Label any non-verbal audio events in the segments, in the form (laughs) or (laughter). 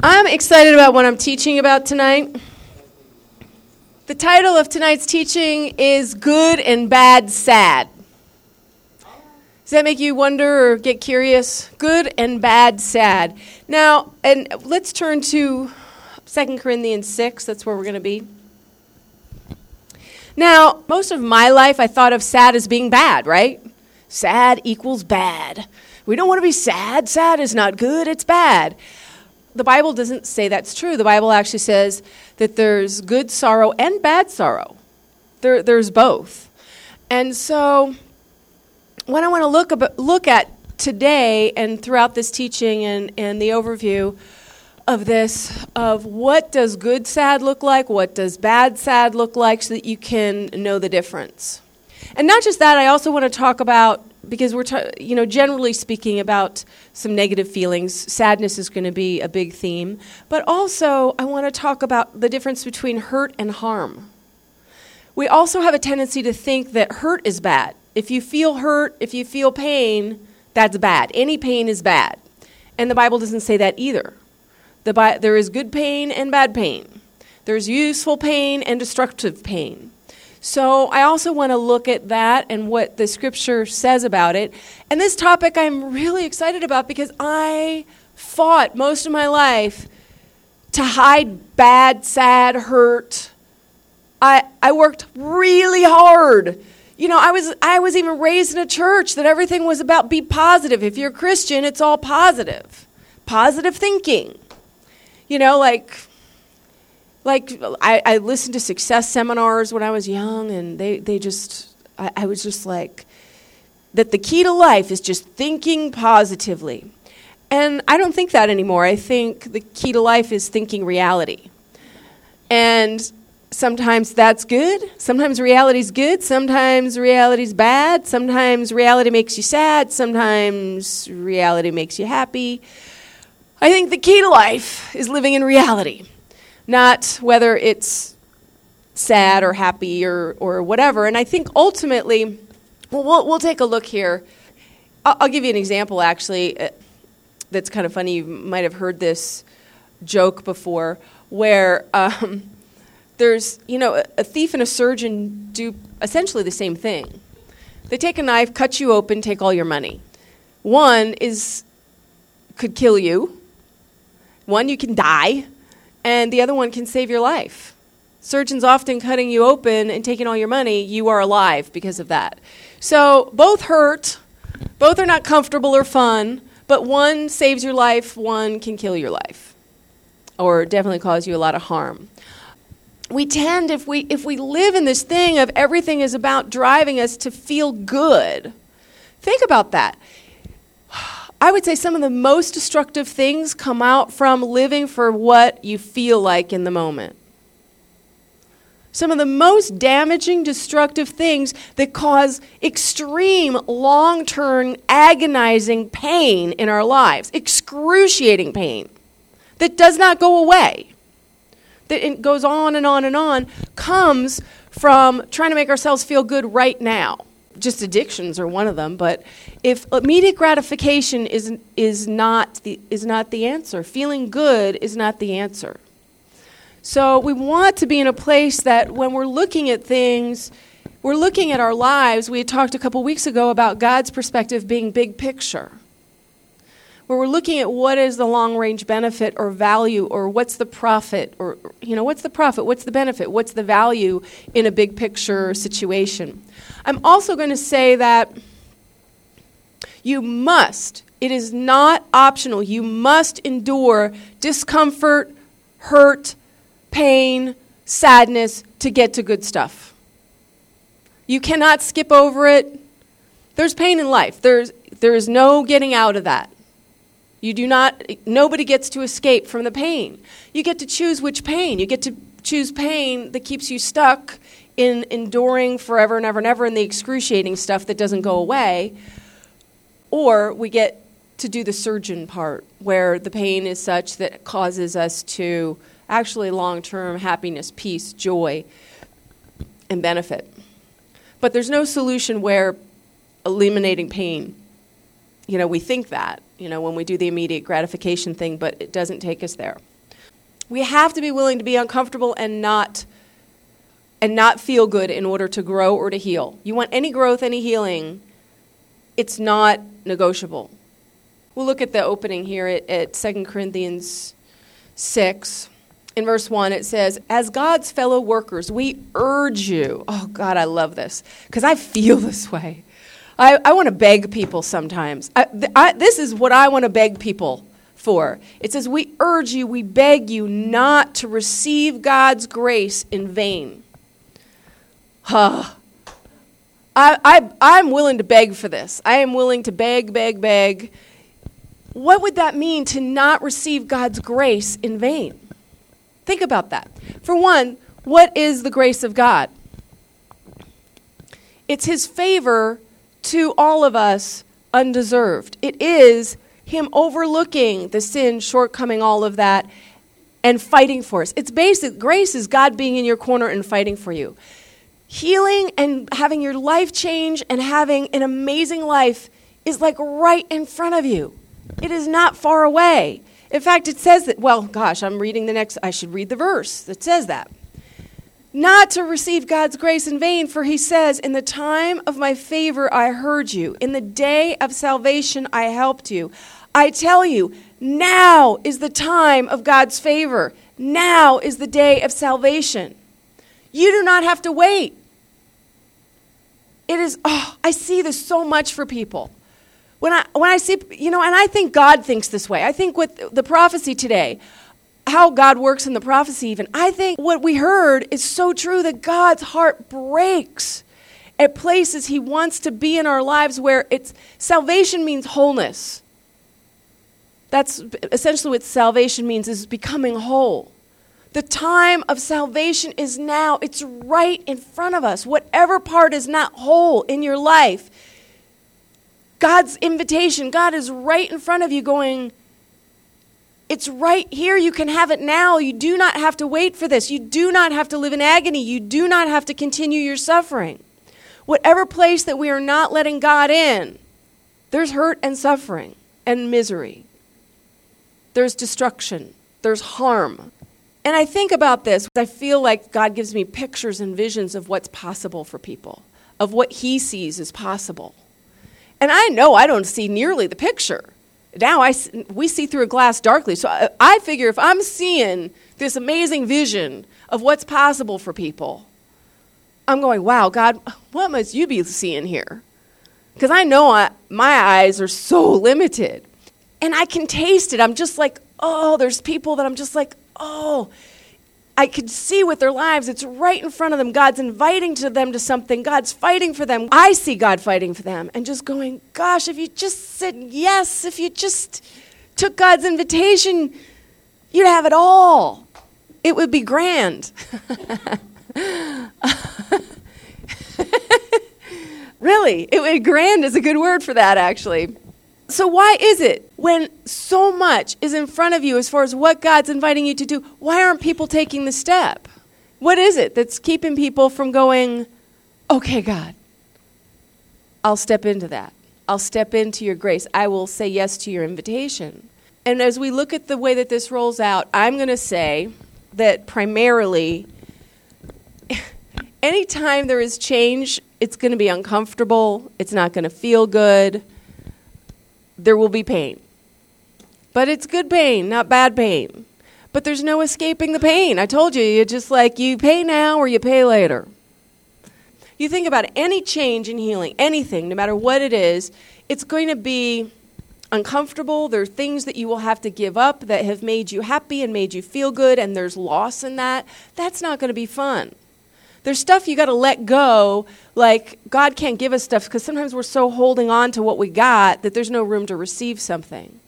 I'm excited about what I'm teaching about tonight. The title of tonight's teaching is Good and Bad Sad. Does that make you wonder or get curious? Good and bad sad. Now, and let's turn to 2 Corinthians 6. That's where we're going to be. Now, most of my life I thought of sad as being bad, right? Sad equals bad. We don't want to be sad. Sad is not good, it's bad. The Bible doesn't say that's true. The Bible actually says that there's good sorrow and bad sorrow. There, there's both. And so, what I want to look, about, look at today and throughout this teaching and, and the overview of this of what does good sad look like, what does bad sad look like, so that you can know the difference. And not just that, I also want to talk about because we're, you know, generally speaking about some negative feelings. Sadness is going to be a big theme. But also, I want to talk about the difference between hurt and harm. We also have a tendency to think that hurt is bad. If you feel hurt, if you feel pain, that's bad. Any pain is bad. And the Bible doesn't say that either. The Bi- there is good pain and bad pain, there's useful pain and destructive pain. So I also want to look at that and what the scripture says about it. And this topic I'm really excited about because I fought most of my life to hide bad, sad, hurt. I, I worked really hard. You know, I was, I was even raised in a church that everything was about be positive. If you're a Christian, it's all positive. Positive thinking. You know, like like I, I listened to success seminars when I was young, and they, they just, I, I was just like, that the key to life is just thinking positively. And I don't think that anymore. I think the key to life is thinking reality. And sometimes that's good. Sometimes reality's good. Sometimes reality's bad. Sometimes reality makes you sad. Sometimes reality makes you happy. I think the key to life is living in reality not whether it's sad or happy or, or whatever. And I think ultimately, well, we'll, we'll take a look here. I'll, I'll give you an example, actually, uh, that's kind of funny. You might have heard this joke before, where um, there's, you know, a, a thief and a surgeon do essentially the same thing. They take a knife, cut you open, take all your money. One is could kill you. One, you can die and the other one can save your life. Surgeons often cutting you open and taking all your money, you are alive because of that. So both hurt, both are not comfortable or fun, but one saves your life, one can kill your life, or definitely cause you a lot of harm. We tend, if we, if we live in this thing of everything is about driving us to feel good, think about that. I would say some of the most destructive things come out from living for what you feel like in the moment. Some of the most damaging, destructive things that cause extreme, long term, agonizing pain in our lives, excruciating pain that does not go away, that it goes on and on and on, comes from trying to make ourselves feel good right now just addictions are one of them, but if immediate gratification is, is, not the, is not the answer, feeling good is not the answer. So we want to be in a place that when we're looking at things, we're looking at our lives. We had talked a couple weeks ago about God's perspective being big picture. Where we're looking at what is the long range benefit or value or what's the profit or you know what's the profit, what's the benefit, what's the value in a big picture situation. I'm also going to say that you must, it is not optional, you must endure discomfort, hurt, pain, sadness to get to good stuff. You cannot skip over it. There's pain in life. There's, there is no getting out of that. You do not, nobody gets to escape from the pain. You get to choose which pain. You get to choose pain that keeps you stuck in enduring forever and ever and ever in the excruciating stuff that doesn't go away, or we get to do the surgeon part where the pain is such that it causes us to actually long term happiness, peace, joy, and benefit. But there's no solution where eliminating pain You know, we think that, you know, when we do the immediate gratification thing, but it doesn't take us there. We have to be willing to be uncomfortable and not and not feel good in order to grow or to heal. You want any growth, any healing, it's not negotiable. We'll look at the opening here at, at 2 Corinthians 6. In verse 1, it says, As God's fellow workers, we urge you. Oh, God, I love this because I feel (laughs) this way. I, I want to beg people sometimes. I, th- I, this is what I want to beg people for. It says, We urge you, we beg you not to receive God's grace in vain. Huh. I, I, I'm willing to beg for this. I am willing to beg, beg, beg. What would that mean to not receive God's grace in vain? Think about that. For one, what is the grace of God? It's His favor to all of us undeserved. It is Him overlooking the sin, shortcoming, all of that, and fighting for us. It's basic. Grace is God being in your corner and fighting for you. Healing and having your life change and having an amazing life is like right in front of you. It is not far away. In fact, it says that, well, gosh, I'm reading the next, I should read the verse that says that. Not to receive God's grace in vain, for he says, In the time of my favor I heard you, in the day of salvation I helped you. I tell you, now is the time of God's favor. Now is the day of salvation. You do not have to wait. It is, oh, I see this so much for people. When I, when I see, you know, and I think God thinks this way. I think with the prophecy today, how God works in the prophecy, even, I think what we heard is so true that God's heart breaks at places He wants to be in our lives where it's salvation means wholeness. That's essentially what salvation means is becoming whole. The time of salvation is now. It's right in front of us. Whatever part is not whole in your life, God's invitation, God is right in front of you going, it's right here. You can have it now. You do not have to wait for this. You do not have to live in agony. You do not have to continue your suffering. Whatever place that we are not letting God in, there's hurt and suffering and misery. There's destruction. There's harm. And I think about this. I feel like God gives me pictures and visions of what's possible for people, of what He sees as possible. And I know I don't see nearly the picture. Now I, we see through a glass darkly. So I, I figure if I'm seeing this amazing vision of what's possible for people, I'm going, wow, God, what must you be seeing here? Because I know I, my eyes are so limited. And I can taste it. I'm just like, oh, there's people that I'm just like, oh, I could see with their lives. It's right in front of them. God's inviting to them to something. God's fighting for them. I see God fighting for them and just going, gosh, if you just said yes, if you just took God's invitation, you'd have it all. It would be grand. (laughs) really, it would grand is a good word for that actually. So, why is it when so much is in front of you as far as what God's inviting you to do, why aren't people taking the step? What is it that's keeping people from going, okay, God, I'll step into that. I'll step into your grace. I will say yes to your invitation. And as we look at the way that this rolls out, I'm going to say that primarily, (laughs) anytime there is change, it's going to be uncomfortable, it's not going to feel good there will be pain. But it's good pain, not bad pain. But there's no escaping the pain. I told you, you just like you pay now or you pay later. You think about any change in healing, anything, no matter what it is, it's going to be uncomfortable. There are things that you will have to give up that have made you happy and made you feel good, and there's loss in that. That's not going to be fun. There's stuff you got to let go. Like, God can't give us stuff because sometimes we're so holding on to what we got that there's no room to receive something.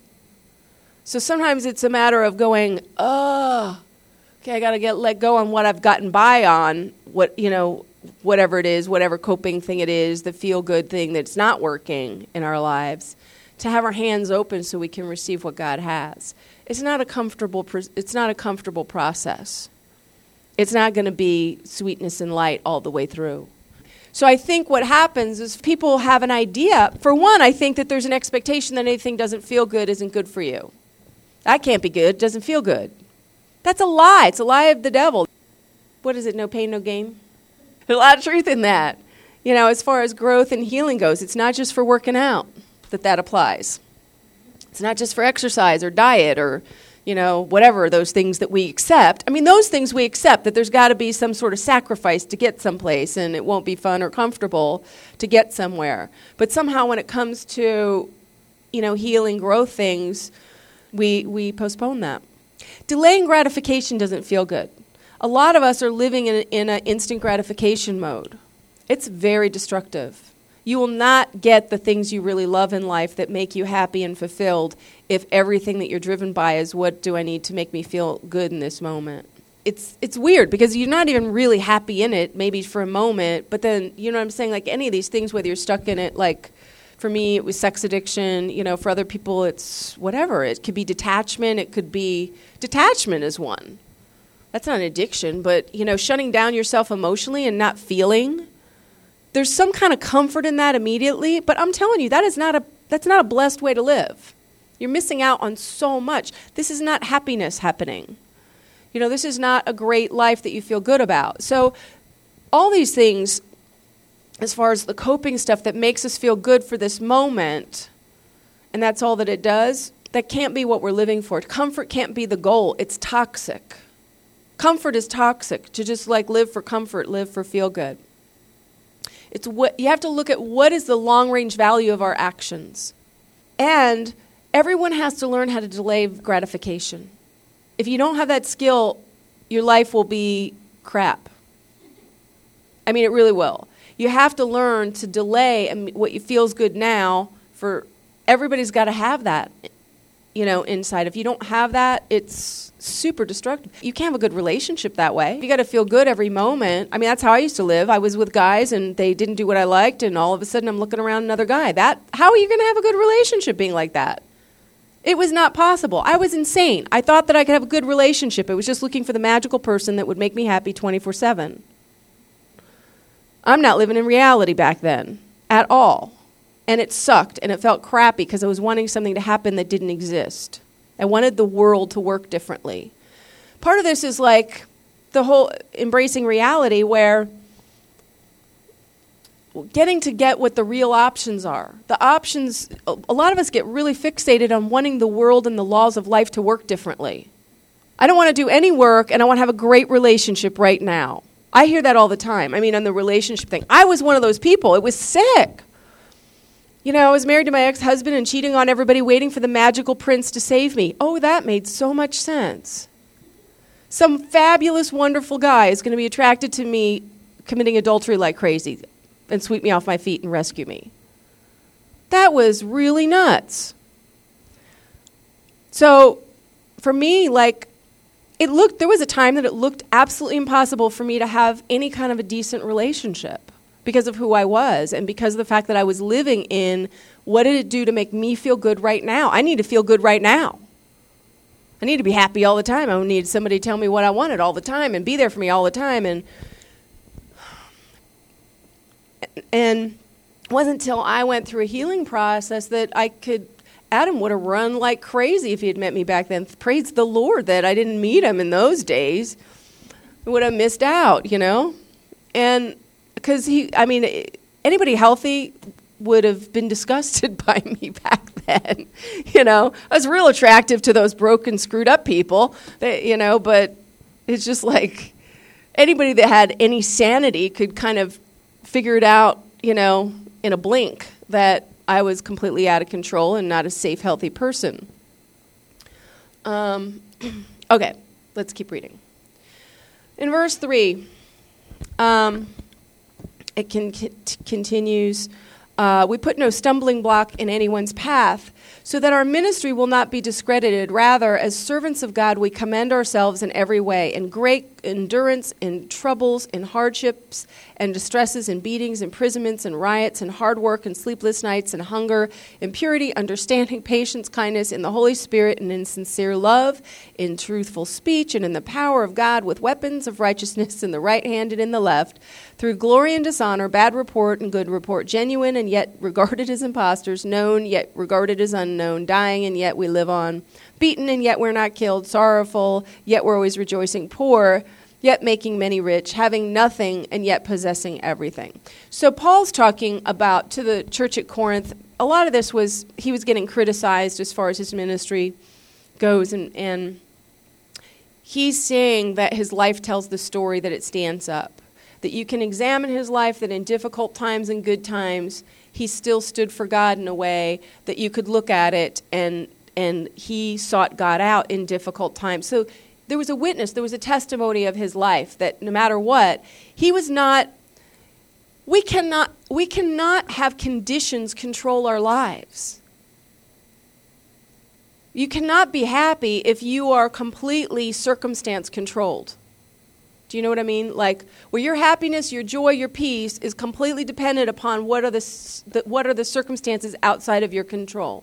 So sometimes it's a matter of going, oh, okay, I got to get let go on what I've gotten by on, what, you know, whatever it is, whatever coping thing it is, the feel good thing that's not working in our lives, to have our hands open so we can receive what God has. It's not a comfortable, it's not a comfortable process. It's not going to be sweetness and light all the way through. So I think what happens is people have an idea. For one, I think that there's an expectation that anything doesn't feel good isn't good for you. That can't be good, doesn't feel good. That's a lie. It's a lie of the devil. What is it? No pain, no gain? There's a lot of truth in that. You know, as far as growth and healing goes, it's not just for working out that that applies. It's not just for exercise or diet or, you know, whatever those things that we accept. I mean, those things we accept that there's got to be some sort of sacrifice to get someplace and it won't be fun or comfortable to get somewhere. But somehow when it comes to, you know, healing growth things, we we postpone that. Delaying gratification doesn't feel good. A lot of us are living in, in an instant gratification mode. It's very destructive. You will not get the things you really love in life that make you happy and fulfilled if everything that you're driven by is what do I need to make me feel good in this moment. It's it's weird because you're not even really happy in it maybe for a moment, but then you know what I'm saying? Like any of these things whether you're stuck in it like for me it was sex addiction. You know for other people it's whatever. It could be detachment. It could be detachment is one. That's not an addiction but you know shutting down yourself emotionally and not feeling there's some kind of comfort in that immediately but i'm telling you that is not a that's not a blessed way to live you're missing out on so much this is not happiness happening you know this is not a great life that you feel good about so all these things as far as the coping stuff that makes us feel good for this moment, and that's all that it does, that can't be what we're living for. Comfort can't be the goal, it's toxic. Comfort is toxic. To just like live for comfort, live for feel good. It's what you have to look at what is the long range value of our actions. And everyone has to learn how to delay gratification. If you don't have that skill, your life will be crap. I mean, it really will you have to learn to delay what feels good now for everybody's got to have that you know inside. If you don't have that it's super destructive. You can't have a good relationship that way. You got to feel good every moment. I mean that's how i used to live. I was with guys and they didn't do what i liked and all of a sudden i'm looking around another guy. That how are you going to have a good relationship being like that? It was not possible. I was insane. I thought that i could have a good relationship. It was just looking for the magical person that would make me happy 24 7 I'm not living in reality back then at all. And it sucked and it felt crappy because I was wanting something to happen that didn't exist. I wanted the world to work differently. Part of this is like the whole embracing reality where getting to get what the real options are. The options, a lot of us get really fixated on wanting the world and the laws of life to work differently. I don't want to do any work and I want to have a great relationship right now. I hear that all the time. I mean, on the relationship thing. I was one of those people. It was sick. You know, I was married to my ex husband and cheating on everybody, waiting for the magical prince to save me. Oh, that made so much sense. Some fabulous, wonderful guy is going to be attracted to me committing adultery like crazy and sweep me off my feet and rescue me. That was really nuts. So, for me, like, it looked there was a time that it looked absolutely impossible for me to have any kind of a decent relationship because of who I was and because of the fact that I was living in what did it do to make me feel good right now? I need to feel good right now. I need to be happy all the time. I need somebody to tell me what I wanted all the time and be there for me all the time and and it wasn't until I went through a healing process that I could Adam would have run like crazy if he had met me back then. Praise the Lord that I didn't meet him in those days. I would have missed out, you know? And because he, I mean, anybody healthy would have been disgusted (laughs) by me back then. (laughs) you know, I was real attractive to those broken, screwed up people, that, you know, but it's just like anybody that had any sanity could kind of figure it out, you know, in a blink that I was completely out of control and not a safe, healthy person. Um, (clears throat) okay, let's keep reading. In verse 3, um, it can, c- continues uh, We put no stumbling block in anyone's path, so that our ministry will not be discredited. Rather, as servants of God, we commend ourselves in every way in great endurance in troubles, in hardships and distresses, in beatings, imprisonments, and riots, and hard work, and sleepless nights, and hunger, in purity, understanding, patience, kindness, in the Holy Spirit, and in sincere love, in truthful speech, and in the power of God, with weapons of righteousness in the right hand and in the left, through glory and dishonor, bad report and good report, genuine and yet regarded as impostors, known yet regarded as unknown, dying and yet we live on, beaten and yet we're not killed, sorrowful, yet we're always rejoicing, poor yet making many rich, having nothing and yet possessing everything. So Paul's talking about to the church at Corinth. A lot of this was he was getting criticized as far as his ministry goes, and, and he's saying that his life tells the story that it stands up. That you can examine his life, that in difficult times and good times, he still stood for God in a way that you could look at it and and he sought God out in difficult times. So there was a witness, there was a testimony of his life that no matter what, he was not we cannot we cannot have conditions control our lives. You cannot be happy if you are completely circumstance controlled. Do you know what I mean? Like, where your happiness, your joy, your peace is completely dependent upon what are the, the, what are the circumstances outside of your control.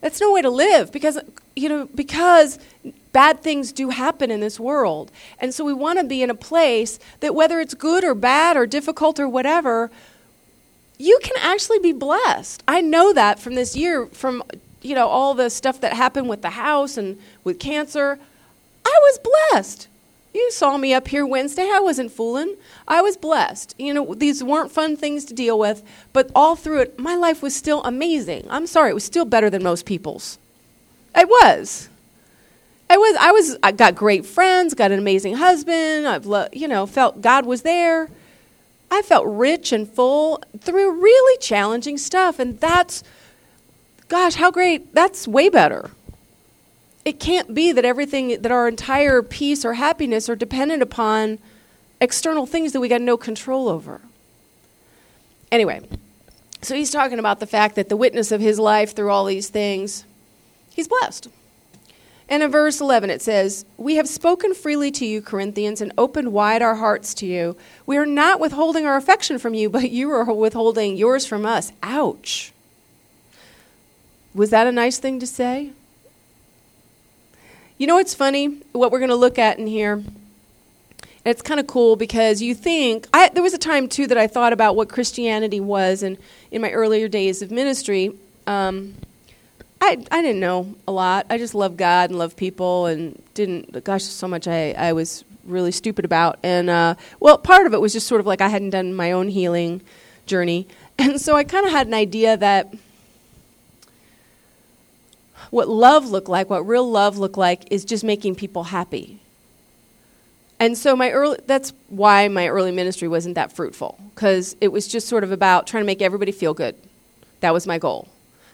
That's no way to live because, you know, because bad things do happen in this world. And so we want to be in a place that whether it's good or bad or difficult or whatever, you can actually be blessed. I know that from this year, from you know all the stuff that happened with the house and with cancer. I was blessed. You saw me up here Wednesday. I wasn't fooling. I was blessed. You know, these weren't fun things to deal with, but all through it, my life was still amazing. I'm sorry, it was still better than most people's. It was. I was I was I got great friends, got an amazing husband. I've lo- you know felt God was there. I felt rich and full through really challenging stuff, and that's, gosh, how great! That's way better. It can't be that everything that our entire peace or happiness are dependent upon external things that we got no control over. Anyway, so he's talking about the fact that the witness of his life through all these things, he's blessed. And in verse 11 it says, We have spoken freely to you, Corinthians, and opened wide our hearts to you. We are not withholding our affection from you, but you are withholding yours from us. Ouch. Was that a nice thing to say? You know what's funny? What we're going to look at in here. And it's kind of cool because you think, I, there was a time too that I thought about what Christianity was, and in my earlier days of ministry, um, I, I didn't know a lot. I just loved God and loved people and didn't, gosh, so much I, I was really stupid about. And, uh, well, part of it was just sort of like I hadn't done my own healing journey. (laughs) And so I kind of had an idea that what love looked like, what real love looked like, is just making people happy. And so my early, that's why my early ministry wasn't that fruitful, because it was just sort of about trying to make everybody feel good. That was my goal.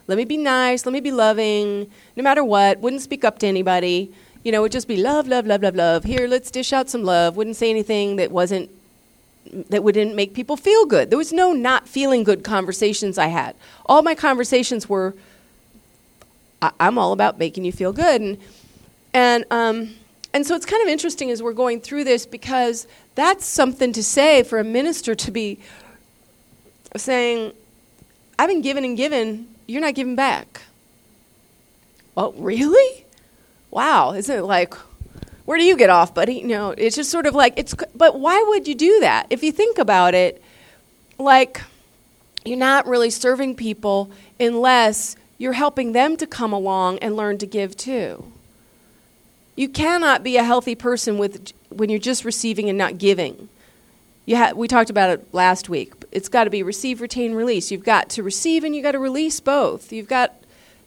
Let me be nice. Let me be loving, no matter what. Wouldn't speak up to anybody. You know, it would just be love, love, love, love, love. Here, let's dish out some love. Wouldn't say anything that wasn't that wouldn't make people feel good. There was no not feeling good conversations I had. All my conversations were, I- am all about making you feel good, and and um, and so it's kind of interesting as we're going through this because that's something to say for a minister to be saying, I've been given and given you're not giving back. Oh, really? Wow, isn't it like, where do you get off, buddy? You know, it's just sort of like, it's, but why would you do that? If you think about it, like, you're not really serving people unless you're helping them to come along and learn to give too. You cannot be a healthy person with, when you're just receiving and not giving. You ha- we talked about it last week. It's got to be receive, retain, release. You've got to receive and you've got to release both. You've got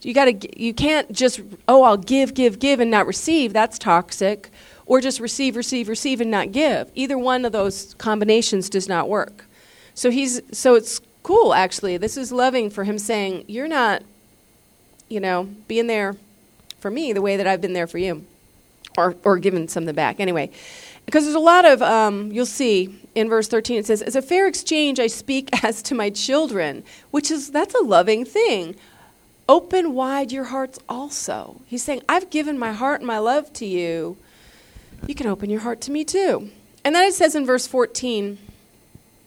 you got to you can't just oh I'll give, give, give and not receive. That's toxic. Or just receive, receive, receive and not give. Either one of those combinations does not work. So he's so it's cool actually. This is loving for him saying you're not you know being there for me the way that I've been there for you or or giving something back. Anyway, because there's a lot of, um, you'll see in verse 13, it says, As a fair exchange, I speak (laughs) as to my children, which is, that's a loving thing. Open wide your hearts also. He's saying, I've given my heart and my love to you you can open your heart to me too. And then it says in verse 14,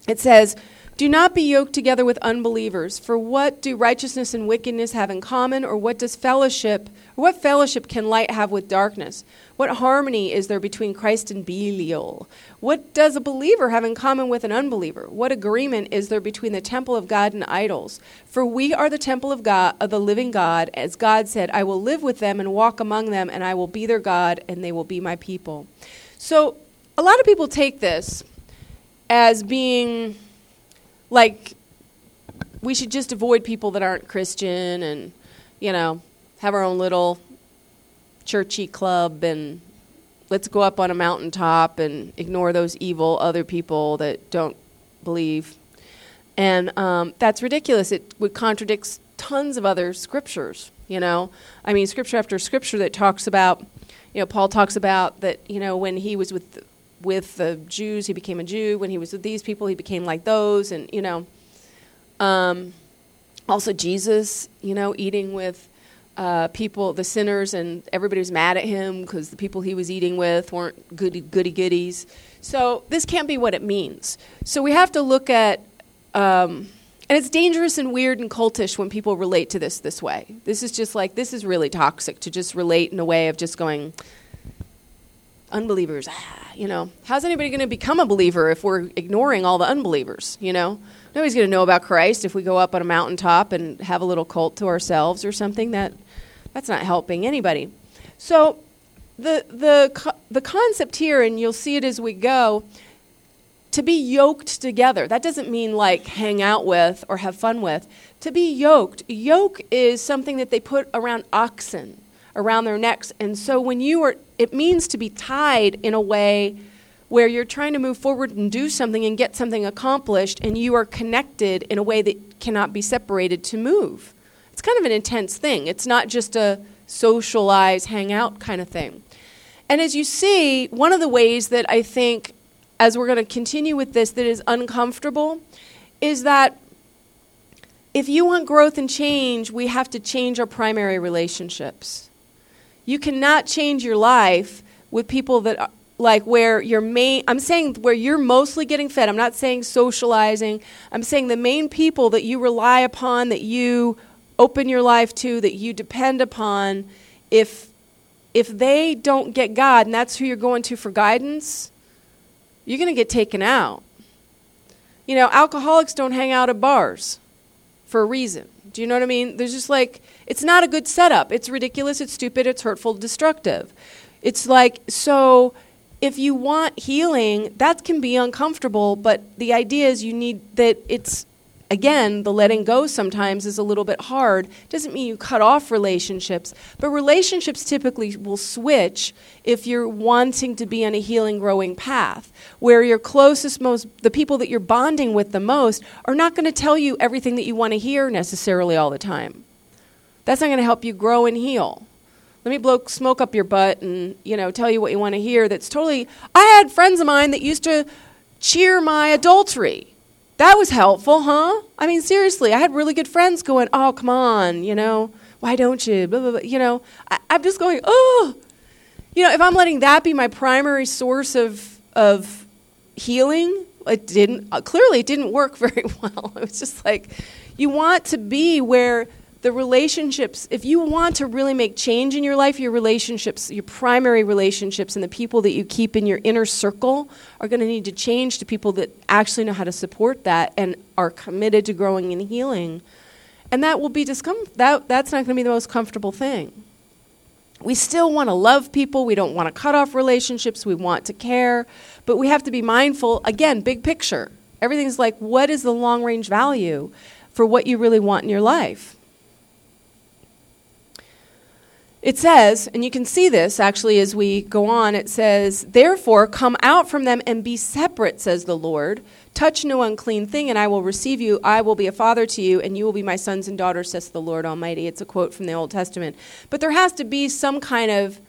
it says, do not be yoked together with unbelievers. For what do righteousness and wickedness have in common, or what does fellowship, or what fellowship can light have with darkness? What harmony is there between Christ and Belial? What does a believer have in common with an unbeliever? What agreement is there between the temple of God and idols? For we are the temple of God, of the living God, as God said, I will live with them and walk among them, and I will be their God, and they will be my people. So, a lot of people take this as being like we should just avoid people that aren't Christian and, you know, have our own little churchy club and let's go up on a mountaintop and ignore those evil other people that don't believe. And um, that's ridiculous. It would contradict tons of other scriptures, you know. I mean, scripture after scripture that talks about, you know, Paul talks about that, you know, when he was with with the Jews, he became a Jew. When he was with these people, he became like those. And, you know, um, also Jesus, you know, eating with uh, people, the sinners, and everybody was mad at him because the people he was eating with weren't goody goody goodies. So this can't be what it means. So we have to look at, um, and it's dangerous and weird and cultish when people relate to this this way. This is just like, this is really toxic to just relate in a way of just going, unbelievers, ah, you know, how's anybody going to become a believer if we're ignoring all the unbelievers, you know? Nobody's going to know about Christ if we go up on a mountaintop and have a little cult to ourselves or something. That that's not helping anybody. So the the the concept here and you'll see it as we go to be yoked together. That doesn't mean like hang out with or have fun with. To be yoked. Yoke is something that they put around oxen around their necks. And so when you are, it means to be tied in a way where you're trying to move forward and do something and get something accomplished, and you are connected in a way that cannot be separated to move. It's kind of an intense thing. It's not just a socialize, hang out kind of thing. And as you see, one of the ways that I think, as we're going to continue with this, that is uncomfortable is that if you want growth and change, we have to change our primary relationships. You cannot change your life with people that are, like where you're main I'm saying where you're mostly getting fed. I'm not saying socializing. I'm saying the main people that you rely upon, that you open your life to, that you depend upon, if if they don't get God and that's who you're going to for guidance, you're going to get taken out. You know, alcoholics don't hang out at bars for a reason. Do you know what I mean? There's just like, it's not a good setup. It's ridiculous, it's stupid, it's hurtful, destructive. It's like, so if you want healing, that can be uncomfortable, but the idea is you need that it's again, the letting go sometimes is a little bit hard. Doesn't mean you cut off relationships, but relationships typically will switch if you're wanting to be on a healing, growing path, where your closest, most, the people that you're bonding with the most, are not going to tell you everything that you want to hear necessarily all the time. That's not going to help you grow and heal. Let me blow smoke up your butt and you know tell you what you want to hear. That's totally. I had friends of mine that used to cheer my adultery that was helpful, huh? I mean, seriously, I had really good friends going, oh, come on, you know, why don't you? Blah, blah, blah. You know, I, I'm just going, oh. You know, if I'm letting that be my primary source of, of healing, it didn't, uh, clearly it didn't work (laughs) very well. It was just like, you want to be where the relationships, if you want to really make change in your life, your relationships, your primary relationships, and the people that you keep in your inner circle are going to need to change to people that actually know how to support that and are committed to growing and healing. And that will be discomfort. that, that's not going to be the most comfortable thing. We still want to love people. We don't want to cut off relationships. We want to care. But we have to be mindful again, big picture. Everything's like, what is the long range value for what you really want in your life? It says, and you can see this actually as we go on, it says, Therefore, come out from them and be separate, says the Lord. Touch no unclean thing, and I will receive you. I will be a father to you, and you will be my sons and daughters, says the Lord Almighty. It's a quote from the Old Testament. But there has to be some kind of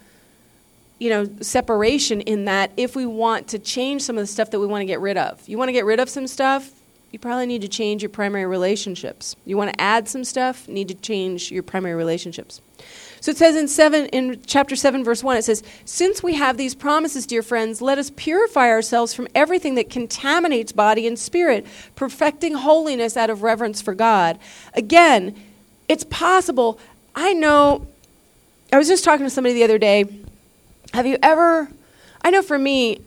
you know separation in that if we want to change some of the stuff that we want to get rid of you want to get rid of some stuff you probably need to change your primary relationships you want to add some stuff need to change your primary relationships So it says in 7 in chapter 7 verse 1 it says, "Since we have these promises, dear friends, let us purify ourselves from everything that contaminates body and spirit, perfecting holiness out of reverence for God." Again, it's possible. I know I was just talking to somebody the other day. Have you ever I know for me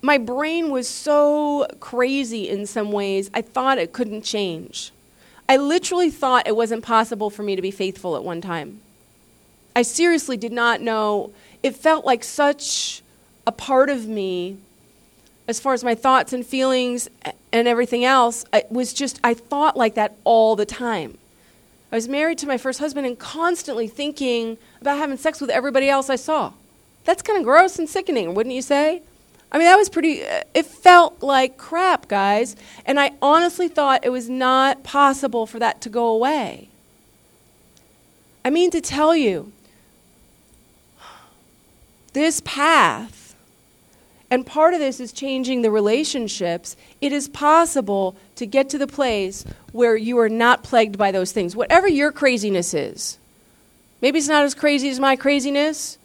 my brain was so crazy in some ways, I thought it couldn't change. I literally thought it wasn't possible for me to be faithful at one time. I seriously did not know. It felt like such a part of me, as far as my thoughts and feelings and everything else, it was just, I thought like that all the time. I was married to my first husband and constantly thinking about having sex with everybody else I saw. That's kind of gross and sickening, wouldn't you say? I mean, that was pretty, uh, it felt like crap, guys. And I honestly thought it was not possible for that to go away. I mean to tell you, this path, and part of this is changing the relationships, it is possible to get to the place where you are not plagued by those things. Whatever your craziness is, maybe it's not as crazy as my craziness,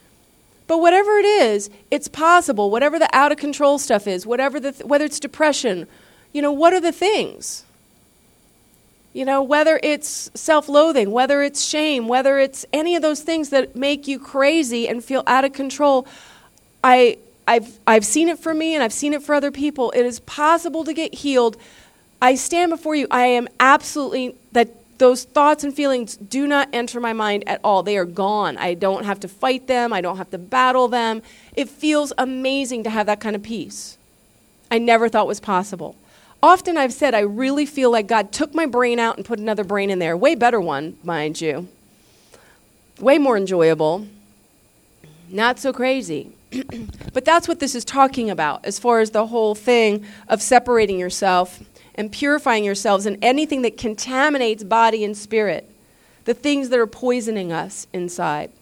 but whatever it is, it's possible. Whatever the out of control stuff is, whatever the th- whether it's depression, you know, what are the things? You know, whether it's self loathing, whether it's shame, whether it's any of those things that make you crazy and feel out of control, I, I've, I've seen it for me and I've seen it for other people. It is possible to get healed. I stand before you. I am absolutely, that those thoughts and feelings do not enter my mind at all. They are gone. I don't have to fight them, I don't have to battle them. It feels amazing to have that kind of peace. I never thought was possible. Often I've said I really feel like God took my brain out and put another brain in there. Way better one, mind you. Way more enjoyable. Not so crazy. (clears throat) but that's what this is talking about as far as the whole thing of separating yourself and purifying yourselves and anything that contaminates body and spirit, the things that are poisoning us inside.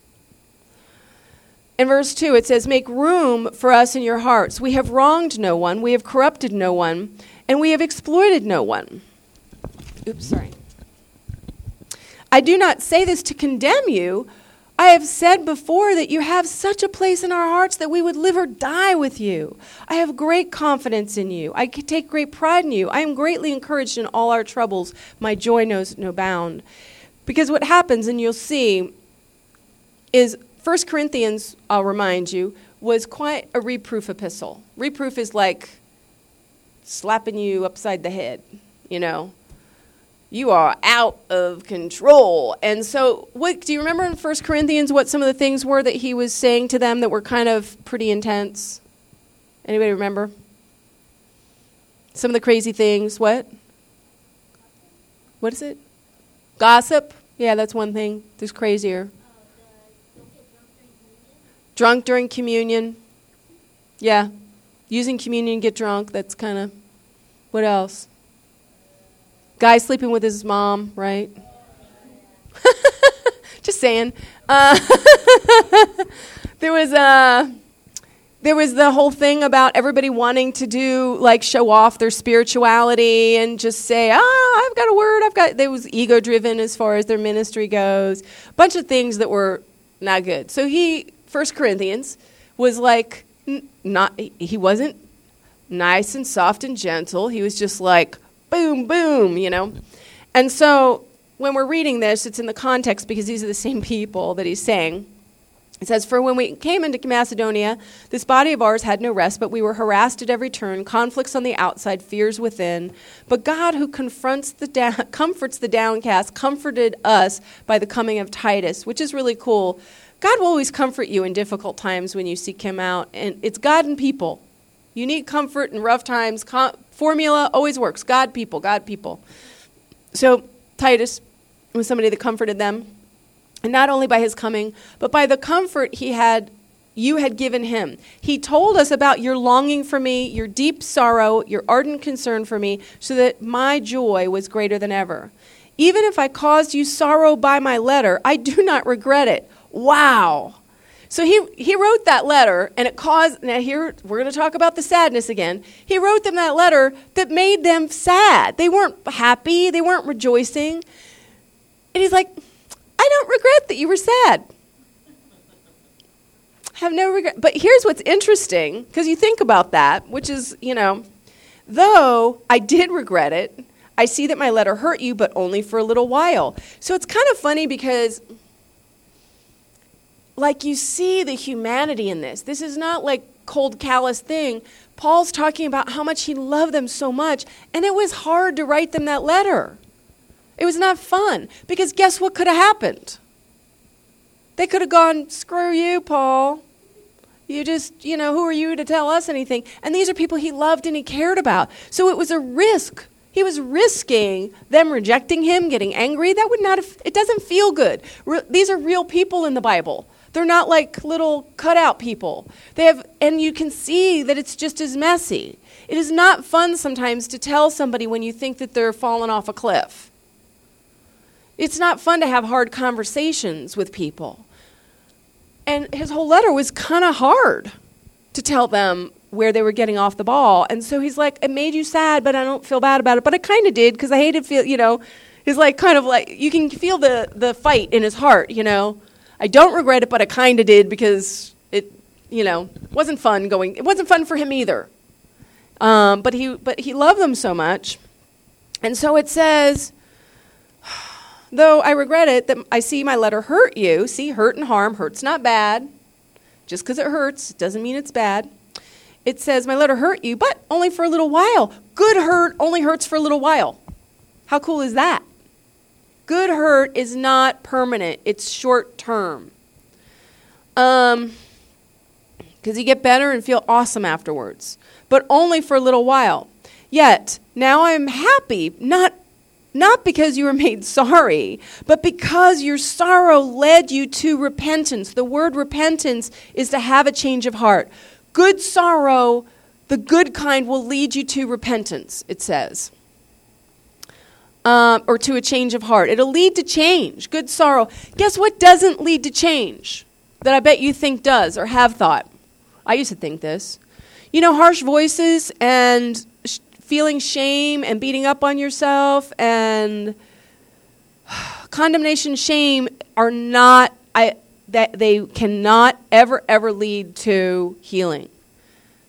In verse 2, it says, Make room for us in your hearts. We have wronged no one, we have corrupted no one, and we have exploited no one. Oops, sorry. I do not say this to condemn you I have said before that you have such a place in our hearts that we would live or die with you. I have great confidence in you. I take great pride in you. I am greatly encouraged in all our troubles. My joy knows no bound. Because what happens, and you'll see, is 1 Corinthians, I'll remind you, was quite a reproof epistle. Reproof is like slapping you upside the head, you know you are out of control. And so, what do you remember in 1 Corinthians what some of the things were that he was saying to them that were kind of pretty intense? Anybody remember? Some of the crazy things. What? What is it? Gossip? Yeah, that's one thing. There's crazier. drunk during communion. Yeah. Using communion, get drunk. That's kind of. What else? Guy sleeping with his mom, right? (laughs) Just saying. Uh, (laughs) there was a. Uh, there was the whole thing about everybody wanting to do like show off their spirituality and just say, "Ah, I've got a word. I've got." There was ego driven as far as their ministry goes. Bunch of things that were not good. So he, First Corinthians, was like, not. He wasn't nice and soft and gentle. He was just like, boom, boom, you know? And so when we're reading this, it's in the context because these are the same people that he's saying. It says, For when we came into Macedonia, this body of ours had no rest, but we were harassed at every turn, conflicts on the outside, fears within. But God, who confronts the da- (laughs) comforts the downcast, comforted us by the coming of Titus, which is really cool. God will always comfort you in difficult times when you seek Him out. And it's God and people. You need comfort in rough times. Com- formula always works God, people, God, people. So Titus was somebody that comforted them. And not only by his coming, but by the comfort he had you had given him. He told us about your longing for me, your deep sorrow, your ardent concern for me, so that my joy was greater than ever. Even if I caused you sorrow by my letter, I do not regret it. Wow. So he, he wrote that letter, and it caused, now here, we're going to talk about the sadness again. He wrote them that letter that made them sad. They weren't happy, they weren't rejoicing. And he's like, I don't regret that you were sad. have no regret. But here's what's interesting, because you think about that, which is, you know, though I did regret it, I see that my letter hurt you, but only for a little while. So it's kind of funny because, like, you see the humanity in this. This is not like cold, callous thing. Paul's talking about how much he loved them so much, and it was hard to write them that letter. It was not fun because guess what could have happened? They could have gone, screw you, Paul. You just, you know, who are you to tell us anything? And these are people he loved and he cared about. So it was a risk. He was risking them rejecting him, getting angry. That would not have, it doesn't feel good. Re- these are real people in the Bible. They're not like little cutout people. They have, and you can see that it's just as messy. It is not fun sometimes to tell somebody when you think that they're falling off a cliff. It's not fun to have hard conversations with people. And his whole letter was kind of hard to tell them where they were getting off the ball. And so he's like, It made you sad, but I don't feel bad about it. But I kind of did because I hated feel, you know, he's like kind of like, you can feel the, the fight in his heart, you know. I don't regret it, but I kind of did because it, you know, wasn't fun going, it wasn't fun for him either. Um, but, he, but he loved them so much. And so it says, (sighs) Though I regret it that I see my letter hurt you. See, hurt and harm. Hurt's not bad. Just because it hurts doesn't mean it's bad. It says, My letter hurt you, but only for a little while. Good hurt only hurts for a little while. How cool is that? Good hurt is not permanent, it's short term. Um, because you get better and feel awesome afterwards, but only for a little while. Yet, now I'm happy, not not because you were (laughs) made sorry, but because your sorrow led you to repentance. The word repentance is to have a change of heart. Good sorrow, the good kind, will lead you to repentance, it says. Um, or to a change of heart. It'll lead to change. Good sorrow. Guess what doesn't lead to change? That I bet you think does or have thought. I used to think this. You know, harsh voices and feeling shame and beating up on yourself and (sighs) condemnation shame are not I that they cannot ever ever lead to healing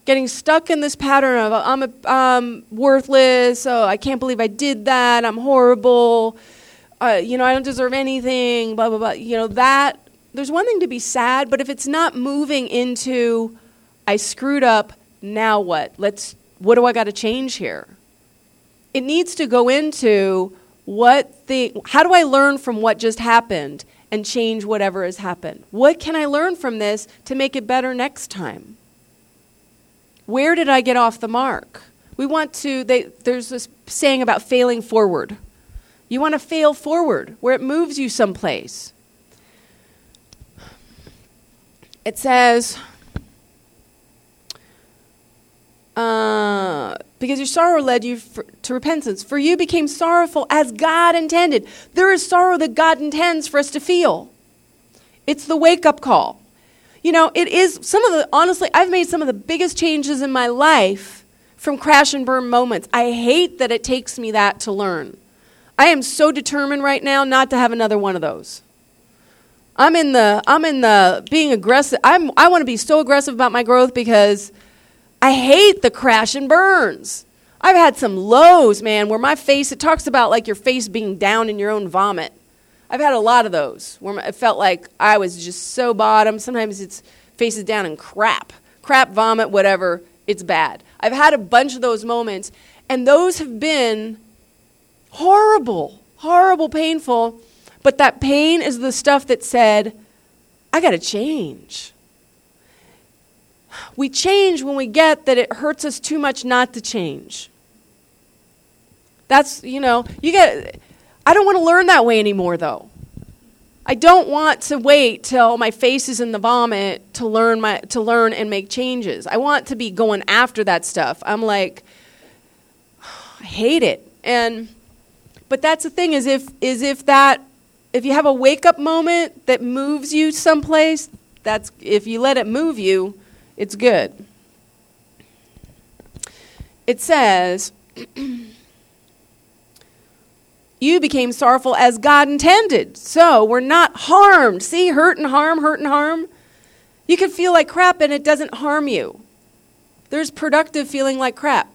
getting stuck in this pattern of I'm worthless oh I can't believe I did that I'm horrible uh, you know I don't deserve anything blah blah blah you know that there's one thing to be sad but if it's not moving into I screwed up now what let's what do I got to change here? It needs to go into what the how do I learn from what just happened and change whatever has happened? What can I learn from this to make it better next time? Where did I get off the mark? We want to they, there's this saying about failing forward. You want to fail forward where it moves you someplace. It says uh, because your sorrow led you for, to repentance. For you became sorrowful as God intended. There is sorrow that God intends for us to feel. It's the wake up call. You know, it is some of the, honestly, I've made some of the biggest changes in my life from crash and burn moments. I hate that it takes me that to learn. I am so determined right now not to have another one of those. I'm in the I'm in the being aggressive. I'm I want to be so aggressive about my growth because I hate the crash and burns. I've had some lows, man, where my face, it talks about like your face being down in your own vomit. I've had a lot of those where it felt like I was just so bottom. Sometimes it's faces down and crap, crap, vomit, whatever. It's bad. I've had a bunch of those moments, and those have been horrible, horrible, painful. But that pain is the stuff that said, I got to change we change when we get that it hurts us too much not to change. That's, you know, you get, I don't want to learn that way anymore though. I don't want to wait till my face is in the vomit to learn my to learn and make changes. I want to be going after that stuff. I'm like (sighs) I hate it. And but that's the thing is if is if that if you have a wake up moment that moves you someplace, that's if you let it move you, it's good. It says, (clears throat) you became sorrowful as God intended. So we're not harmed. See, hurt and harm, hurt and harm. You can feel like crap and it doesn't harm you. There's productive feeling like crap.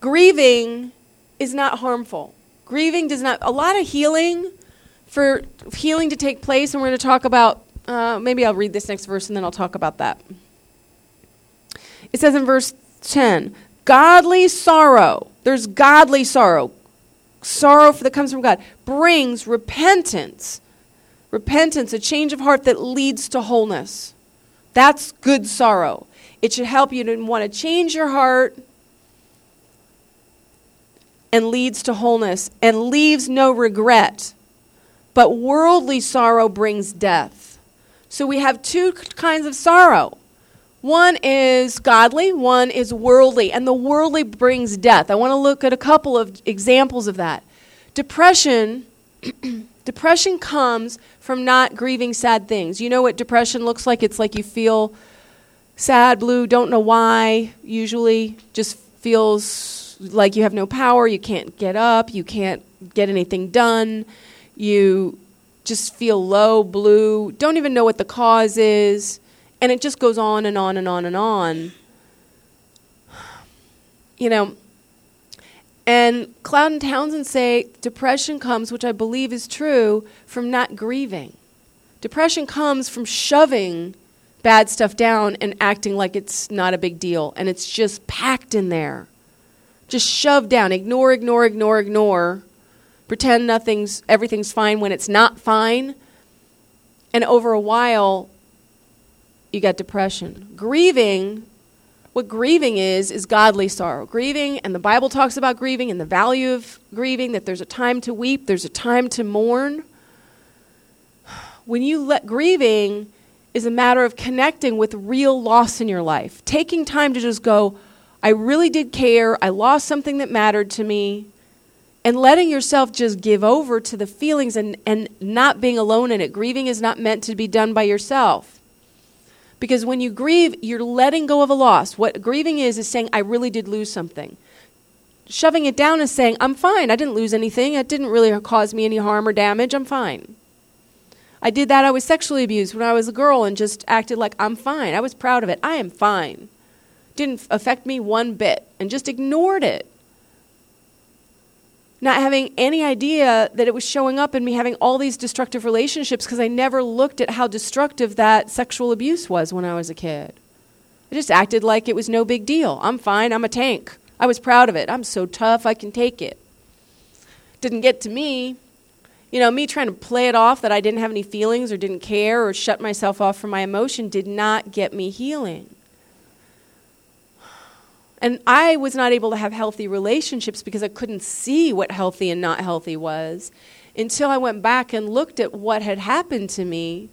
Grieving is not harmful. Grieving does not, a lot of healing, for healing to take place, and we're going to talk about, uh, maybe I'll read this next verse and then I'll talk about that. It says in verse 10 godly sorrow, there's godly sorrow, sorrow that comes from God, brings repentance. Repentance, a change of heart that leads to wholeness. That's good sorrow. It should help you to want to change your heart and leads to wholeness and leaves no regret. But worldly sorrow brings death. So we have two kinds of sorrow. One is godly, one is worldly, and the worldly brings death. I want to look at a couple of examples of that. Depression (clears throat) depression comes from not grieving sad things. You know what depression looks like? It's like you feel sad, blue, don't know why, usually just feels like you have no power, you can't get up, you can't get anything done. You just feel low, blue, don't even know what the cause is and it just goes on and on and on and on. You know, and Cloud and Townsend say depression comes, which I believe is true, from not grieving. Depression comes from shoving bad stuff down and acting like it's not a big deal and it's just packed in there. Just shoved down, ignore, ignore, ignore, ignore. Pretend nothing's everything's fine when it's not fine. And over a while, you got depression. Grieving, what grieving is, is godly sorrow. Grieving, and the Bible talks about grieving and the value of grieving, that there's a time to weep, there's a time to mourn. When you let grieving is a matter of connecting with real loss in your life, taking time to just go, I really did care, I lost something that mattered to me, and letting yourself just give over to the feelings and, and not being alone in it. Grieving is not meant to be done by yourself. Because when you grieve, you're letting go of a loss. What grieving is, is saying, I really did lose something. Shoving it down is saying, I'm fine. I didn't lose anything. It didn't really cause me any harm or damage. I'm fine. I did that. I was sexually abused when I was a girl and just acted like I'm fine. I was proud of it. I am fine. Didn't affect me one bit and just ignored it not having any idea that it was showing up in me having all these destructive relationships because I never looked at how destructive that sexual abuse was when I was a kid. I just acted like it was no big deal. I'm fine, I'm a tank. I was proud of it. I'm so tough, I can take it. Didn't get to me. You know, me trying to play it off that I didn't have any feelings or didn't care or shut myself off from my emotion did not get me healing. And I was not able to have healthy relationships because I couldn't see what healthy and not healthy was until I went back and looked at what had happened to me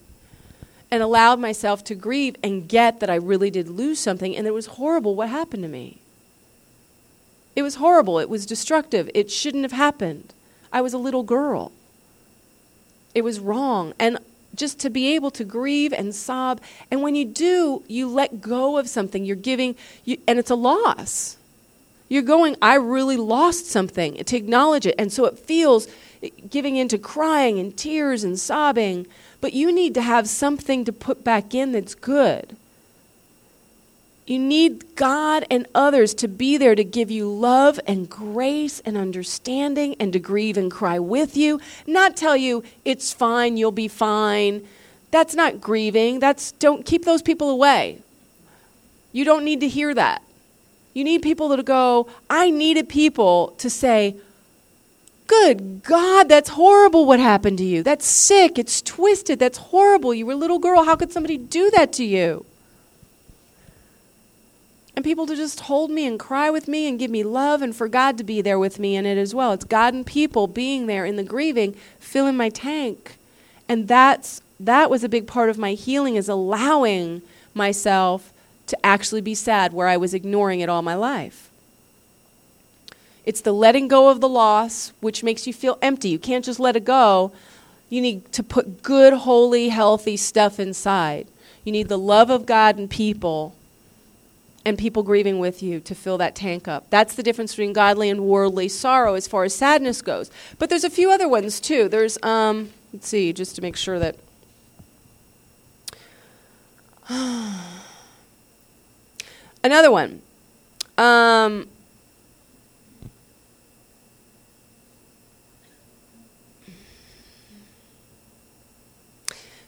and allowed myself to grieve and get that I really did lose something. And it was horrible what happened to me. It was horrible. It was destructive. It shouldn't have happened. I was a little girl. It was wrong. And just to be able to grieve and sob. And when you do, you let go of something. You're giving, you, and it's a loss. You're going, I really lost something, to acknowledge it. And so it feels giving into crying and tears and sobbing. But you need to have something to put back in that's good. You need God and others to be there to give you love and grace and understanding and to grieve and cry with you, not tell you it's fine, you'll be fine. That's not grieving. That's don't keep those people away. You don't need to hear that. You need people to go, I needed people to say, Good God, that's horrible what happened to you. That's sick. It's twisted. That's horrible. You were a little girl. How could somebody do that to you? And people to just hold me and cry with me and give me love and for God to be there with me in it as well. It's God and people being there in the grieving, filling my tank. And that's that was a big part of my healing is allowing myself to actually be sad where I was ignoring it all my life. It's the letting go of the loss which makes you feel empty. You can't just let it go. You need to put good, holy, healthy stuff inside. You need the love of God and people and people grieving with you to fill that tank up. That's the difference between godly and worldly sorrow as far as sadness goes. But there's a few other ones too. There's, um, let's see, just to make sure that. (sighs) Another one. Um,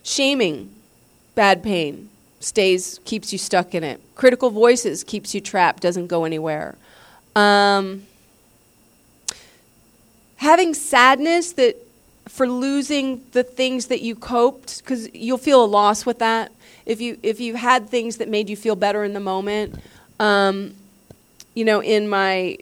shaming, bad pain stays, keeps you stuck in it. Critical voices keeps you trapped, doesn't go anywhere. Um, having sadness that for losing the things that you coped, because you'll feel a loss with that. If you if you had things that made you feel better in the moment, um, you know, in my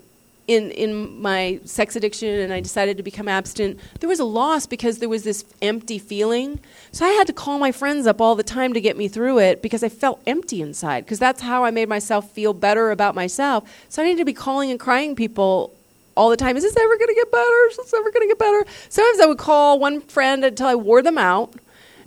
in in my sex addiction and I decided to become abstinent, there was a loss because there was this empty feeling. So I had to call my friends up all the time to get me through it because I felt empty inside because that's how I made myself feel better about myself. So I needed to be calling and crying people all the time. Is this ever going to get better? Is this ever going to get better? Sometimes I would call one friend until I wore them out.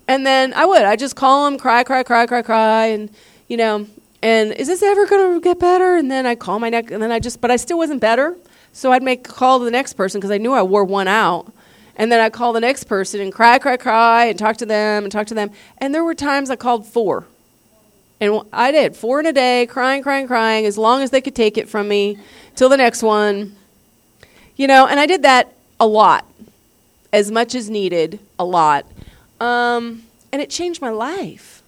And then I would. I just call them, cry, cry, cry, cry, cry, and you know, and is this ever going to get better? And then I call my neck, and then I just, but I still wasn't better. So I'd make a call to the next person because I knew I wore one out. And then I'd call the next person and cry, cry, cry, and talk to them and talk to them. And there were times I called four. And I did four in a day, crying, crying, crying, as long as they could take it from me till the next one. You know, and I did that a lot, as much as needed, a lot. Um, and it changed my life.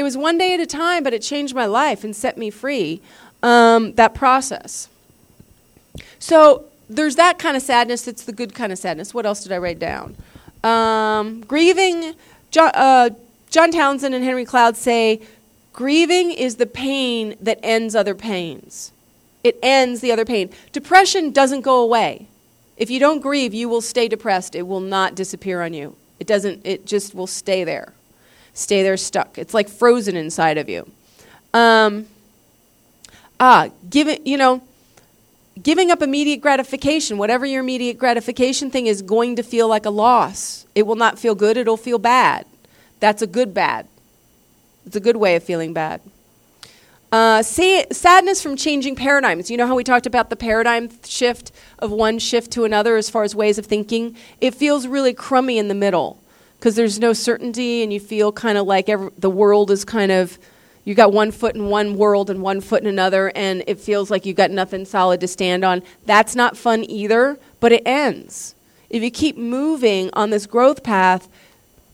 It was one day at a time, but it changed my life and set me free. Um, that process. So there's that kind of sadness. It's the good kind of sadness. What else did I write down? Um, grieving. John, uh, John Townsend and Henry Cloud say, grieving is the pain that ends other pains. It ends the other pain. Depression doesn't go away. If you don't grieve, you will stay depressed. It will not disappear on you. It doesn't. It just will stay there stay there stuck. It's like frozen inside of you. Um, ah, giving, you know, giving up immediate gratification, whatever your immediate gratification thing is, going to feel like a loss. It will not feel good, it'll feel bad. That's a good bad. It's a good way of feeling bad. Uh, say, sadness from changing paradigms. You know how we talked about the paradigm shift of one shift to another as far as ways of thinking? It feels really crummy in the middle because there's no certainty and you feel kind of like every, the world is kind of you got one foot in one world and one foot in another and it feels like you got nothing solid to stand on. That's not fun either but it ends. If you keep moving on this growth path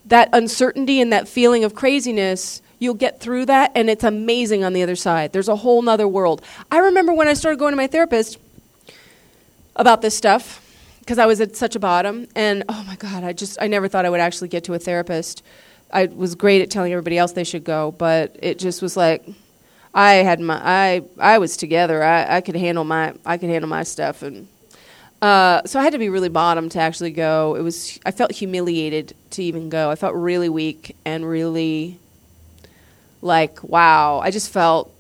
that uncertainty and that feeling of craziness you'll get through that and it's amazing on the other side. There's a whole nother world. I remember when i started going to my therapist about this stuff because I was at such a bottom. And oh my God, I just, I never thought I would actually get to a therapist. I was great at telling everybody else they should go, but it just was like, I had my, I, I was together. I, I could handle my, I could handle my stuff. And uh, so I had to be really bottom to actually go. It was, I felt humiliated to even go. I felt really weak and really like, wow. I just felt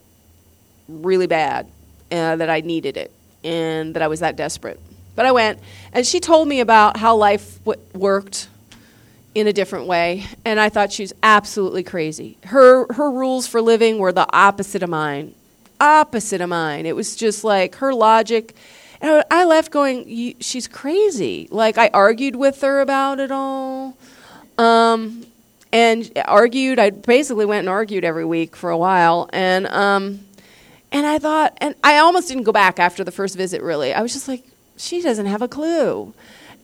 really bad uh, that I needed it and that I was that desperate. But I went, and she told me about how life w- worked in a different way, and I thought she was absolutely crazy. Her her rules for living were the opposite of mine, opposite of mine. It was just like her logic. And I left going, she's crazy. Like I argued with her about it all, um, and argued. I basically went and argued every week for a while, and um, and I thought, and I almost didn't go back after the first visit. Really, I was just like, she doesn't have a clue.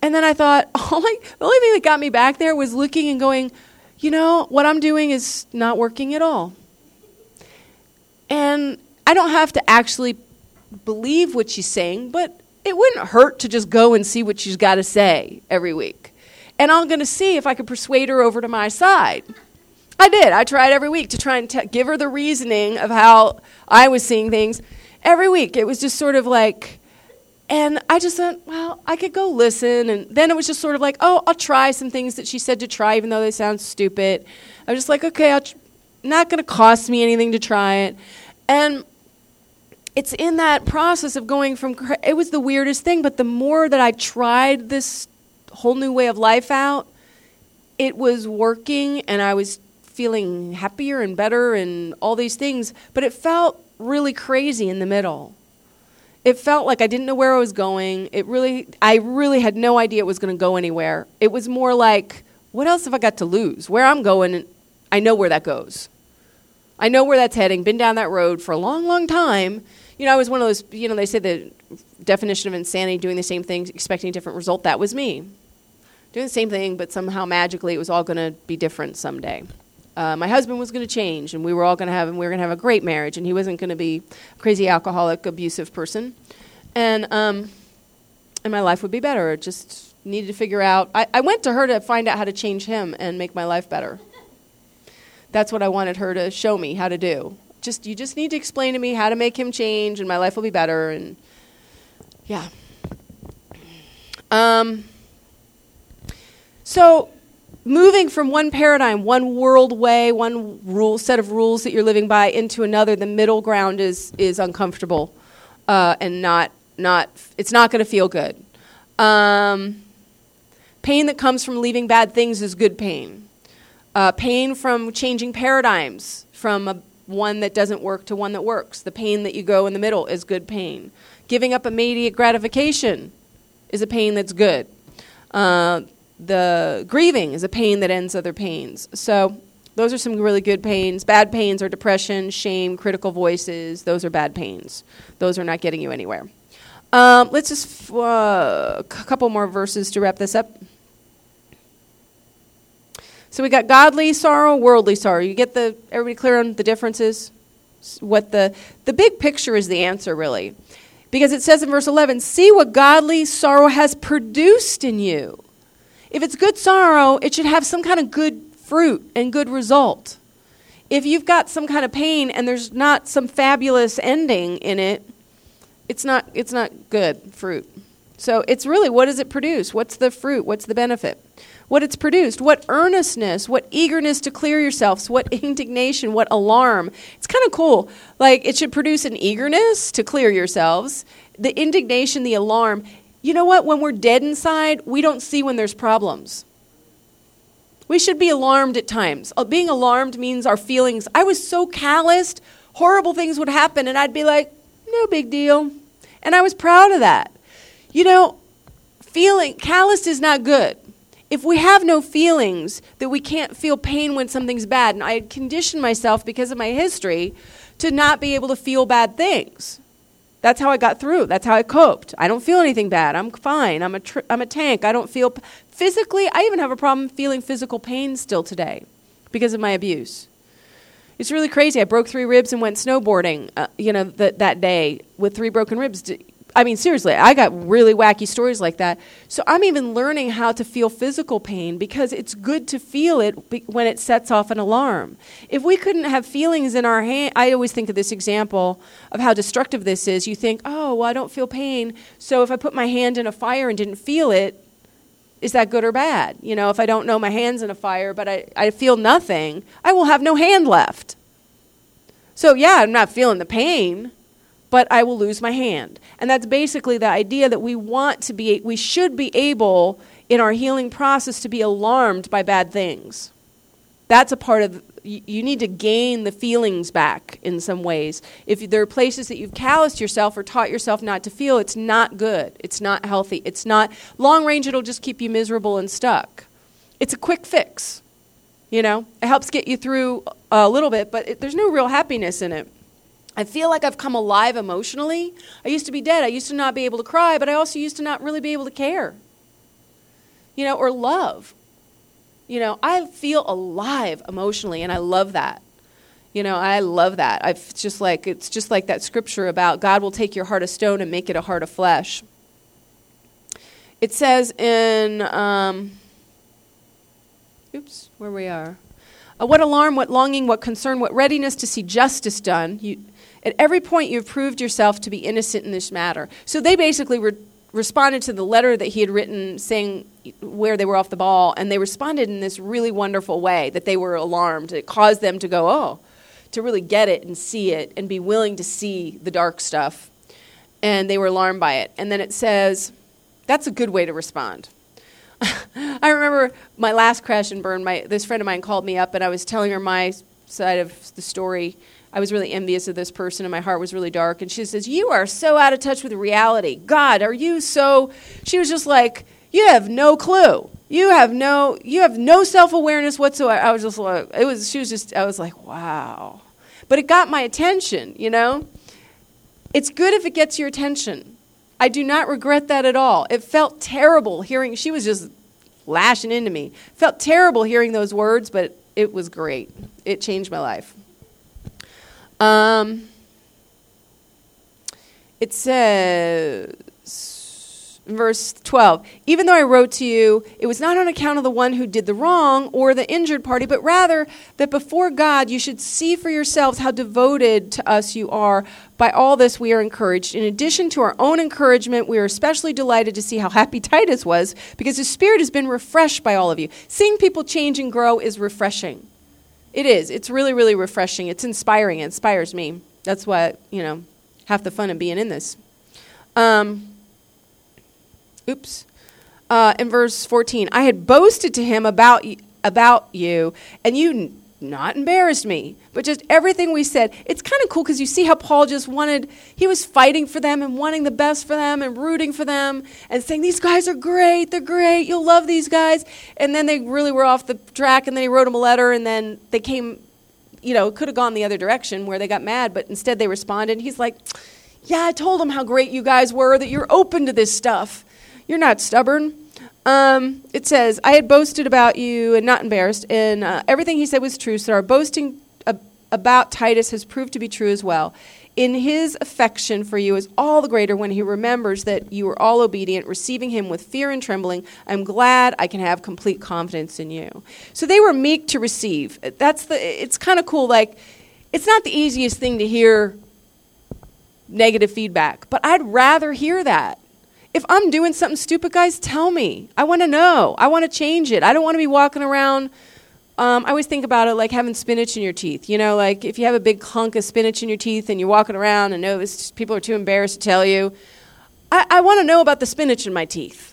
And then I thought, (laughs) only, the only thing that got me back there was looking and going, you know, what I'm doing is not working at all. And I don't have to actually believe what she's saying, but it wouldn't hurt to just go and see what she's got to say every week. And I'm going to see if I could persuade her over to my side. I did. I tried every week to try and t- give her the reasoning of how I was seeing things. Every week, it was just sort of like, and I just thought, well, I could go listen. And then it was just sort of like, oh, I'll try some things that she said to try, even though they sound stupid. I was just like, okay, I'll tr- not going to cost me anything to try it. And it's in that process of going from, it was the weirdest thing, but the more that I tried this whole new way of life out, it was working and I was feeling happier and better and all these things. But it felt really crazy in the middle. It felt like I didn't know where I was going. It really, I really had no idea it was going to go anywhere. It was more like, what else have I got to lose? Where I'm going, I know where that goes. I know where that's heading. Been down that road for a long, long time. You know, I was one of those, you know, they say the definition of insanity, doing the same thing, expecting a different result. That was me. Doing the same thing, but somehow magically it was all going to be different someday. Uh, my husband was going to change, and we were all going to have, and we were going to have a great marriage, and he wasn't going to be a crazy alcoholic, abusive person, and um, and my life would be better. Just needed to figure out. I, I went to her to find out how to change him and make my life better. That's what I wanted her to show me how to do. Just you just need to explain to me how to make him change, and my life will be better. And yeah. Um. So moving from one paradigm, one world way, one rule set of rules that you're living by into another, the middle ground is is uncomfortable uh, and not not it's not going to feel good. Um, pain that comes from leaving bad things is good pain. Uh, pain from changing paradigms from a, one that doesn't work to one that works. The pain that you go in the middle is good pain. Giving up immediate gratification is a pain that's good. Uh, the grieving is a pain that ends other pains. So those are some really good pains. Bad pains are depression, shame, critical voices. Those are bad pains. Those are not getting you anywhere. Um, let's just uh, a couple more verses to wrap this up. So we got godly sorrow, worldly sorrow. You get the everybody clear on the differences? What the the big picture is the answer really. Because it says in verse 11, "See what godly sorrow has produced in you." If it's good sorrow, it should have some kind of good fruit and good result. If you've got some kind of pain and there's not some fabulous ending in it, it's not it's not good fruit. So it's really what does it produce? What's the fruit? What's the benefit? What it's produced, what earnestness, what eagerness to clear yourselves, what (laughs) indignation, what alarm. It's kind of cool. Like it should produce an eagerness to clear yourselves, the indignation, the alarm. You know what? When we're dead inside, we don't see when there's problems. We should be alarmed at times. Uh, being alarmed means our feelings. I was so calloused, horrible things would happen, and I'd be like, no big deal. And I was proud of that. You know, feeling calloused is not good. If we have no feelings, that we can't feel pain when something's bad, and I had conditioned myself because of my history to not be able to feel bad things. That's how I got through. That's how I coped. I don't feel anything bad. I'm fine. I'm a, tr- I'm a tank. I don't feel p- physically, I even have a problem feeling physical pain still today because of my abuse. It's really crazy. I broke three ribs and went snowboarding, uh, you know, th- that day with three broken ribs. I mean, seriously, I got really wacky stories like that. So I'm even learning how to feel physical pain because it's good to feel it be- when it sets off an alarm. If we couldn't have feelings in our hand, I always think of this example of how destructive this is. You think, oh, well, I don't feel pain. So if I put my hand in a fire and didn't feel it, is that good or bad? You know, if I don't know my hand's in a fire, but I, I feel nothing, I will have no hand left. So, yeah, I'm not feeling the pain but I will lose my hand. And that's basically the idea that we want to be, we should be able in our healing process to be alarmed by bad things. That's a part of, you need to gain the feelings back in some ways. If there are places that you've calloused yourself or taught yourself not to feel, it's not good. It's not healthy. It's not, long range, it'll just keep you miserable and stuck. It's a quick fix. You know, it helps get you through a little bit, but it, there's no real happiness in it. I feel like I've come alive emotionally. I used to be dead. I used to not be able to cry, but I also used to not really be able to care. You know, or love. You know, I feel alive emotionally and I love that. You know, I love that. I've just like it's just like that scripture about God will take your heart of stone and make it a heart of flesh. It says in um, oops, where we are. Uh, what alarm, what longing, what concern, what readiness to see justice done. You, at every point, you've proved yourself to be innocent in this matter. So they basically re- responded to the letter that he had written saying where they were off the ball, and they responded in this really wonderful way that they were alarmed. It caused them to go, oh, to really get it and see it and be willing to see the dark stuff. And they were alarmed by it. And then it says, that's a good way to respond. (laughs) I remember my last crash and burn. My this friend of mine called me up, and I was telling her my side of the story, I was really envious of this person and my heart was really dark. And she says, You are so out of touch with reality. God, are you so. She was just like, You have no clue. You have no you have no self-awareness whatsoever. I was just like it was she was just I was like, wow. But it got my attention, you know? It's good if it gets your attention. I do not regret that at all. It felt terrible hearing she was just lashing into me. Felt terrible hearing those words, but it was great. It changed my life. Um, it says verse 12 Even though I wrote to you, it was not on account of the one who did the wrong or the injured party, but rather that before God you should see for yourselves how devoted to us you are. By all this we are encouraged. In addition to our own encouragement, we are especially delighted to see how happy (laughs) Titus was because his spirit has been refreshed by all of you. Seeing people change and grow is refreshing. It is. It's really, really refreshing. It's inspiring. It inspires me. That's what, you know, half the fun of being in this. Um, oops. Uh, in verse 14, I had boasted to him about, about you, and you not embarrassed me, but just everything we said. It's kind of cool because you see how Paul just wanted, he was fighting for them and wanting the best for them and rooting for them and saying, These guys are great, they're great, you'll love these guys. And then they really were off the track, and then he wrote them a letter, and then they came, you know, could have gone the other direction where they got mad, but instead they responded. He's like, Yeah, I told them how great you guys were, that you're open to this stuff. You're not stubborn. Um, it says, I had boasted about you and not embarrassed, and uh, everything he said was true, so our boasting ab- about Titus has proved to be true as well. In his affection for you is all the greater when he remembers that you were all obedient, receiving him with fear and trembling. I'm glad I can have complete confidence in you. So they were meek to receive. That's the. It's kind of cool. Like, it's not the easiest thing to hear negative feedback, but I'd rather hear that if I'm doing something stupid, guys, tell me. I want to know. I want to change it. I don't want to be walking around. Um, I always think about it like having spinach in your teeth. You know, like if you have a big hunk of spinach in your teeth and you're walking around and know people are too embarrassed to tell you. I, I want to know about the spinach in my teeth.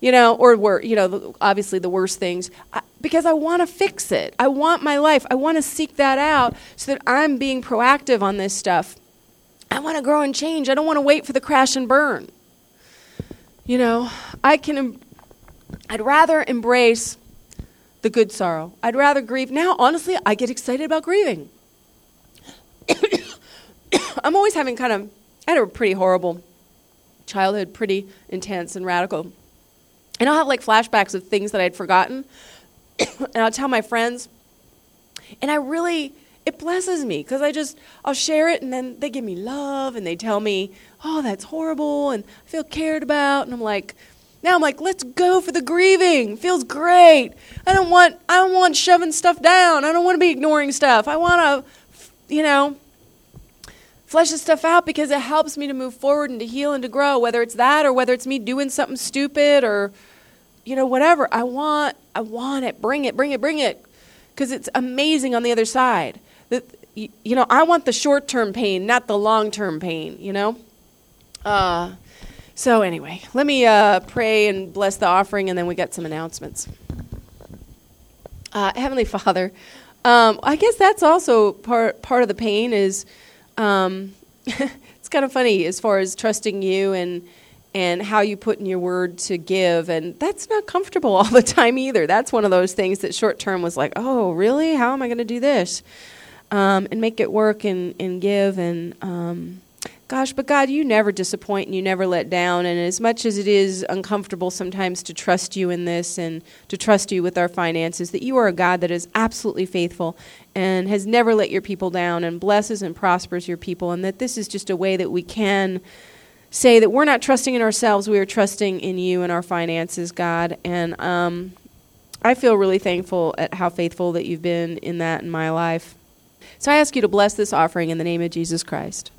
You know, or you know, obviously the worst things, I, because I want to fix it. I want my life. I want to seek that out so that I'm being proactive on this stuff. I want to grow and change. I don't want to wait for the crash and burn. You know, I can, I'd rather embrace the good sorrow. I'd rather grieve. Now, honestly, I get excited about grieving. (coughs) I'm always having kind of, I had a pretty horrible childhood, pretty intense and radical. And I'll have like flashbacks of things that I'd forgotten. (coughs) and I'll tell my friends. And I really, it blesses me because I just, I'll share it and then they give me love and they tell me, oh, that's horrible and I feel cared about. And I'm like, now I'm like, let's go for the grieving. Feels great. I don't want, I don't want shoving stuff down. I don't want to be ignoring stuff. I want to, you know, flesh this stuff out because it helps me to move forward and to heal and to grow, whether it's that or whether it's me doing something stupid or, you know, whatever. I want, I want it. Bring it, bring it, bring it. Because it's amazing on the other side you know i want the short term pain not the long term pain you know? Uh, so anyway let me uh, pray and bless the offering and then we got some announcements. Uh, heavenly father um, i guess that's also part part of the pain is um, (laughs) it's kind of funny as far as trusting you and and how you put in your word to give and that's not comfortable (laughs) all the time either. That's one of those things that short term was like oh really? How am i going to do this um, and make it work and, and give. And um, gosh, but God, you never disappoint and you never let down. And as much as it is uncomfortable sometimes to trust you in this and to trust you with our finances, that you are a God that is absolutely faithful and has never let your people down and blesses and prospers your people. And that this is just a way that we can say that we're not trusting in ourselves, we are trusting in you and our finances, God. And um, I feel really thankful at how faithful that you've been in that in my life. So I ask you to bless this offering in the name of Jesus Christ.